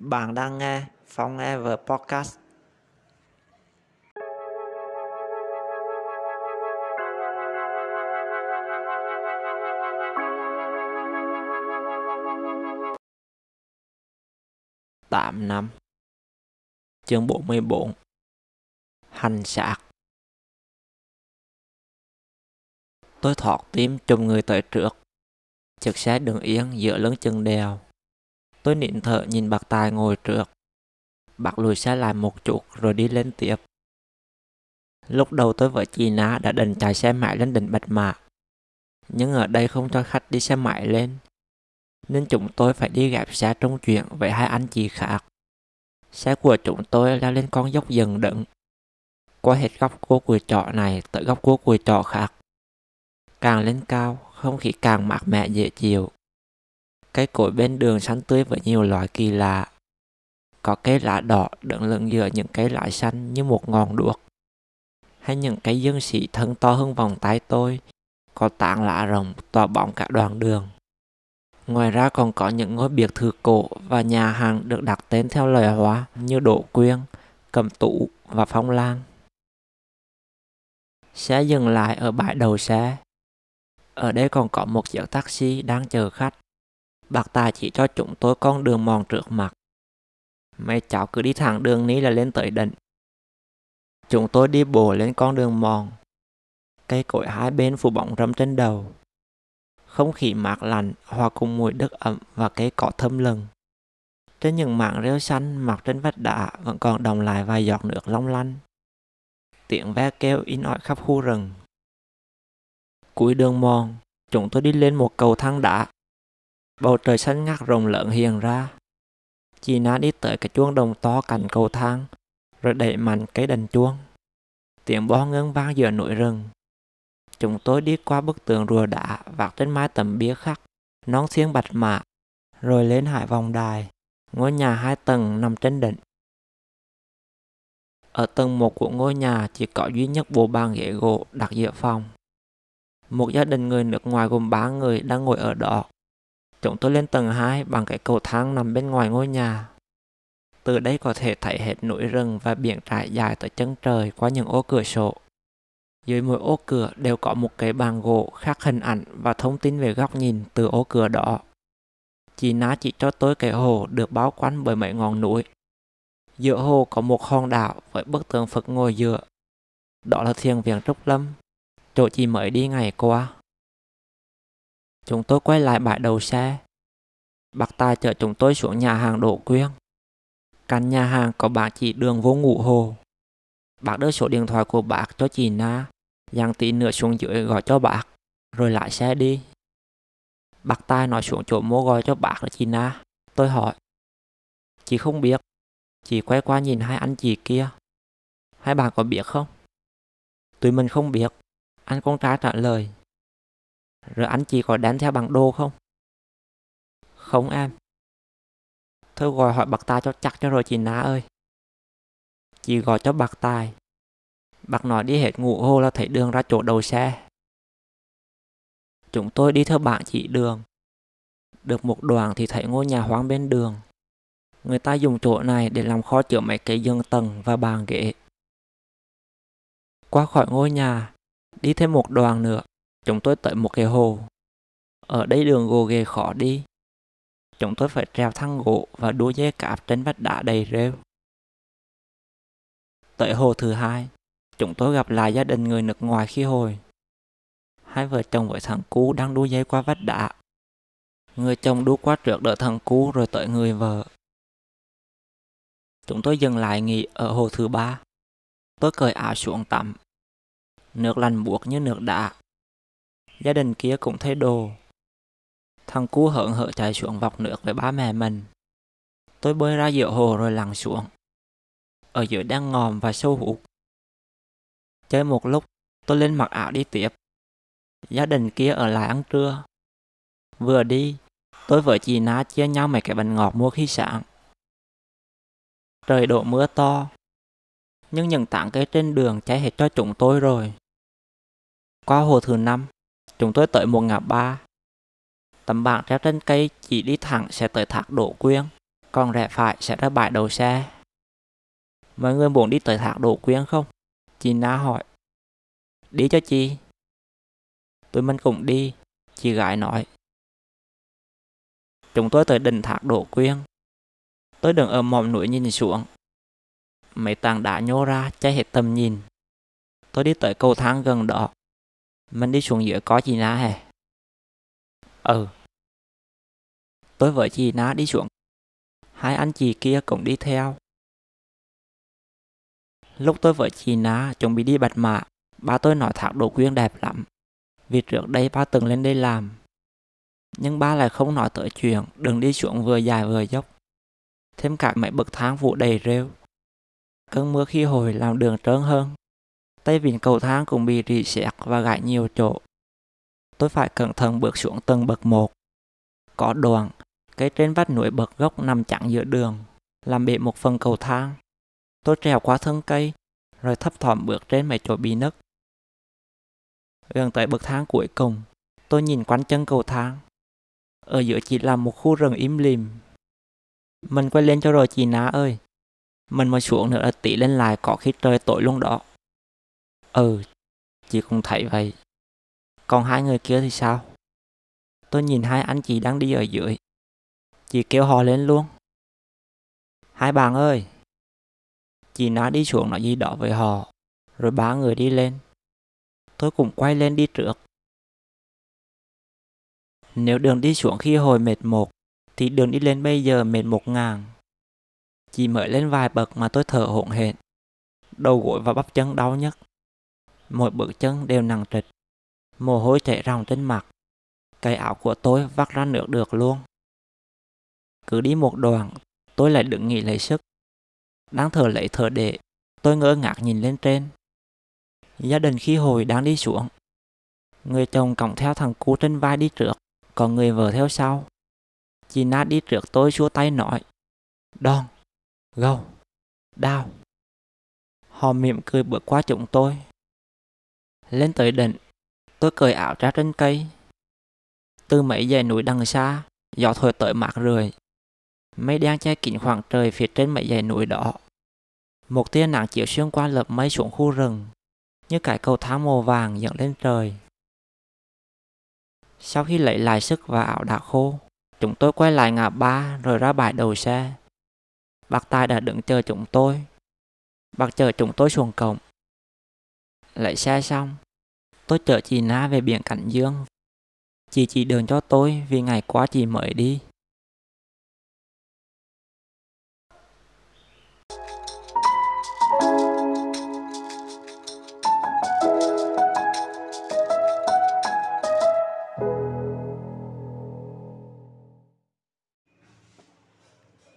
Bạn đang nghe Phong Ever Podcast. tạm năm. Chương 44 Hành sạc Tôi thọt tim chùm người tới trước. Chiếc xe đường yên giữa lưng chân đèo. Tôi nín thở nhìn bác Tài ngồi trước. Bác lùi xe lại một chút rồi đi lên tiếp. Lúc đầu tôi với chị Ná đã định chạy xe máy lên đỉnh Bạch Mã. Nhưng ở đây không cho khách đi xe máy lên. Nên chúng tôi phải đi gặp xe trung chuyển với hai anh chị khác. Xe của chúng tôi leo lên con dốc dần đựng. Qua hết góc cua cùi trọ này tới góc cua cùi trọ khác. Càng lên cao, không khí càng mát mẻ dễ chịu. Cây cối bên đường xanh tươi với nhiều loại kỳ lạ. Có cây lá đỏ đứng lưng giữa những cây lá xanh như một ngọn đuốc. Hay những cây dương sĩ thân to hơn vòng tay tôi, có tảng lá rồng tỏa bóng cả đoạn đường. Ngoài ra còn có những ngôi biệt thự cổ và nhà hàng được đặt tên theo lời hóa như Đỗ Quyên, Cầm Tủ và Phong Lan. Xe dừng lại ở bãi đầu xe. Ở đây còn có một chiếc taxi đang chờ khách. Bác ta chỉ cho chúng tôi con đường mòn trước mặt. Mấy cháu cứ đi thẳng đường ní là lên tới đỉnh. Chúng tôi đi bộ lên con đường mòn. Cây cối hai bên phủ bóng râm trên đầu. Không khí mát lạnh hòa cùng mùi đất ẩm và cây cỏ thơm lừng. Trên những mảng rêu xanh mặc trên vách đá vẫn còn đồng lại vài giọt nước long lanh. Tiếng ve kêu in ỏi khắp khu rừng. Cuối đường mòn, chúng tôi đi lên một cầu thang đá Bầu trời xanh ngắt rộng lớn hiện ra. Chị Na đi tới cái chuông đồng to cạnh cầu thang, rồi đẩy mạnh cái đành chuông. Tiếng bo ngân vang giữa núi rừng. Chúng tôi đi qua bức tường rùa đá vạc trên mái tầm bia khắc, nón xiên bạch mạ rồi lên hải vòng đài, ngôi nhà hai tầng nằm trên đỉnh. Ở tầng một của ngôi nhà chỉ có duy nhất bộ bàn ghế gỗ đặt giữa phòng. Một gia đình người nước ngoài gồm ba người đang ngồi ở đó. Chúng tôi lên tầng 2 bằng cái cầu thang nằm bên ngoài ngôi nhà. Từ đây có thể thấy hết núi rừng và biển trải dài tới chân trời qua những ô cửa sổ. Dưới mỗi ô cửa đều có một cái bàn gỗ khắc hình ảnh và thông tin về góc nhìn từ ô cửa đó. Chị Ná chỉ cho tôi cái hồ được bao quanh bởi mấy ngọn núi. Giữa hồ có một hòn đảo với bức tượng Phật ngồi dựa. Đó là thiền viện Trúc Lâm, chỗ chị mới đi ngày qua. Chúng tôi quay lại bãi đầu xe. Bác Tài chở chúng tôi xuống nhà hàng Đỗ Quyên. Căn nhà hàng có bảng chỉ đường vô ngủ hồ. Bác đưa số điện thoại của bác cho chị Na, giang tí nữa xuống dưới gọi cho bác, rồi lại xe đi. Bác Tài nói xuống chỗ mua gọi cho bác là chị Na. Tôi hỏi. Chị không biết. Chị quay qua nhìn hai anh chị kia. Hai bạn có biết không? Tụi mình không biết. Anh con trai trả lời. Rồi anh chị có đánh theo bằng đô không? Không em. Thôi gọi hỏi bạc tài cho chắc cho rồi chị ná ơi. Chị gọi cho bạc tài. bạc nói đi hết ngủ hô là thấy đường ra chỗ đầu xe. Chúng tôi đi theo bạn chị đường. Được một đoạn thì thấy ngôi nhà hoang bên đường. Người ta dùng chỗ này để làm kho chứa mấy cái giường tầng và bàn ghế. Qua khỏi ngôi nhà, đi thêm một đoàn nữa, Chúng tôi tới một cái hồ. Ở đây đường gồ ghề khó đi. Chúng tôi phải treo thang gỗ và đua dây cạp trên vách đá đầy rêu. Tới hồ thứ hai, chúng tôi gặp lại gia đình người nước ngoài khi hồi. Hai vợ chồng với thằng cú đang đua dây qua vách đá. Người chồng đua qua trước đỡ thằng cú rồi tới người vợ. Chúng tôi dừng lại nghỉ ở hồ thứ ba. Tôi cởi áo xuống tắm. Nước lành buộc như nước đá Gia đình kia cũng thấy đồ. Thằng cu hỡn hở chạy xuống vọc nước với ba mẹ mình. Tôi bơi ra giữa hồ rồi lặn xuống. Ở giữa đang ngòm và sâu hụt. Chơi một lúc, tôi lên mặc áo đi tiếp. Gia đình kia ở lại ăn trưa. Vừa đi, tôi với chị Na chia nhau mấy cái bánh ngọt mua khi sáng. Trời đổ mưa to, nhưng những tảng cây trên đường cháy hết cho chúng tôi rồi. Qua hồ thứ năm, Chúng tôi tới một ngã ba. Tấm bảng treo trên cây chỉ đi thẳng sẽ tới thác đổ Quyên, còn rẽ phải sẽ ra bãi đầu xe. Mọi người muốn đi tới thác đổ Quyên không? Chị Na hỏi. Đi cho chị. Tụi mình cũng đi, chị gái nói. Chúng tôi tới đỉnh thác đổ Quyên. Tôi đứng ở mỏm núi nhìn xuống. Mấy tảng đá nhô ra che hết tầm nhìn. Tôi đi tới cầu thang gần đó. Mình đi xuống dưới có chị Na hả? Ừ. Tôi với chị Na đi xuống. Hai anh chị kia cũng đi theo. Lúc tôi với chị Na chuẩn bị đi bạch mã, ba tôi nói thác đồ Quyên đẹp lắm. Vì trước đây ba từng lên đây làm. Nhưng ba lại không nói tới chuyện đừng đi xuống vừa dài vừa dốc. Thêm cả mấy bậc thang vụ đầy rêu. Cơn mưa khi hồi làm đường trơn hơn. Tay vịn cầu thang cũng bị rỉ sẹt và gãy nhiều chỗ. Tôi phải cẩn thận bước xuống từng bậc một. Có đoạn, cây trên vách núi bậc gốc nằm chặn giữa đường, làm bể một phần cầu thang. Tôi trèo qua thân cây, rồi thấp thỏm bước trên mấy chỗ bị nứt. Gần tới bậc thang cuối cùng, tôi nhìn quanh chân cầu thang. Ở giữa chỉ là một khu rừng im lìm. Mình quay lên cho rồi chị ná ơi. Mình mà xuống nữa là tỷ lên lại có khi trời tối luôn đó. Ừ, chị cũng thấy vậy. Còn hai người kia thì sao? Tôi nhìn hai anh chị đang đi ở dưới. Chị kêu họ lên luôn. Hai bạn ơi! Chị ná đi xuống nói gì đó với họ, rồi ba người đi lên. Tôi cũng quay lên đi trước. Nếu đường đi xuống khi hồi mệt một, thì đường đi lên bây giờ mệt một ngàn. Chỉ mới lên vài bậc mà tôi thở hổn hển. Đầu gối và bắp chân đau nhất. Mỗi bước chân đều nặng trịch. Mồ hôi chảy ròng trên mặt. Cái áo của tôi vắt ra nước được luôn. Cứ đi một đoạn, tôi lại đứng nghỉ lấy sức. Đang thở lấy thở để, tôi ngỡ ngác nhìn lên trên. Gia đình khi hồi đang đi xuống. Người chồng còng theo thằng cu trên vai đi trước, còn người vợ theo sau. Chị Na đi trước tôi xua tay nói. Đòn, gâu, đau. Họ mỉm cười bước qua chúng tôi. Lên tới đỉnh, tôi cởi áo ra trên cây. Từ mấy dãy núi đằng xa, gió thổi tới mát rượi. Mây đen che kín khoảng trời phía trên mấy dãy núi đó. Một tia nắng chiếu xuyên qua lớp mây xuống khu rừng, như cái cầu thang màu vàng dẫn lên trời. Sau khi lấy lại sức và ảo đã khô, chúng tôi quay lại ngã ba rồi ra bãi đầu xe. Bác Tài đã đứng chờ chúng tôi. Bác chờ chúng tôi xuống cổng lại xe xong, tôi chở chị Na về biển Cảnh Dương. Chị chỉ đường cho tôi vì ngày qua chị mới đi.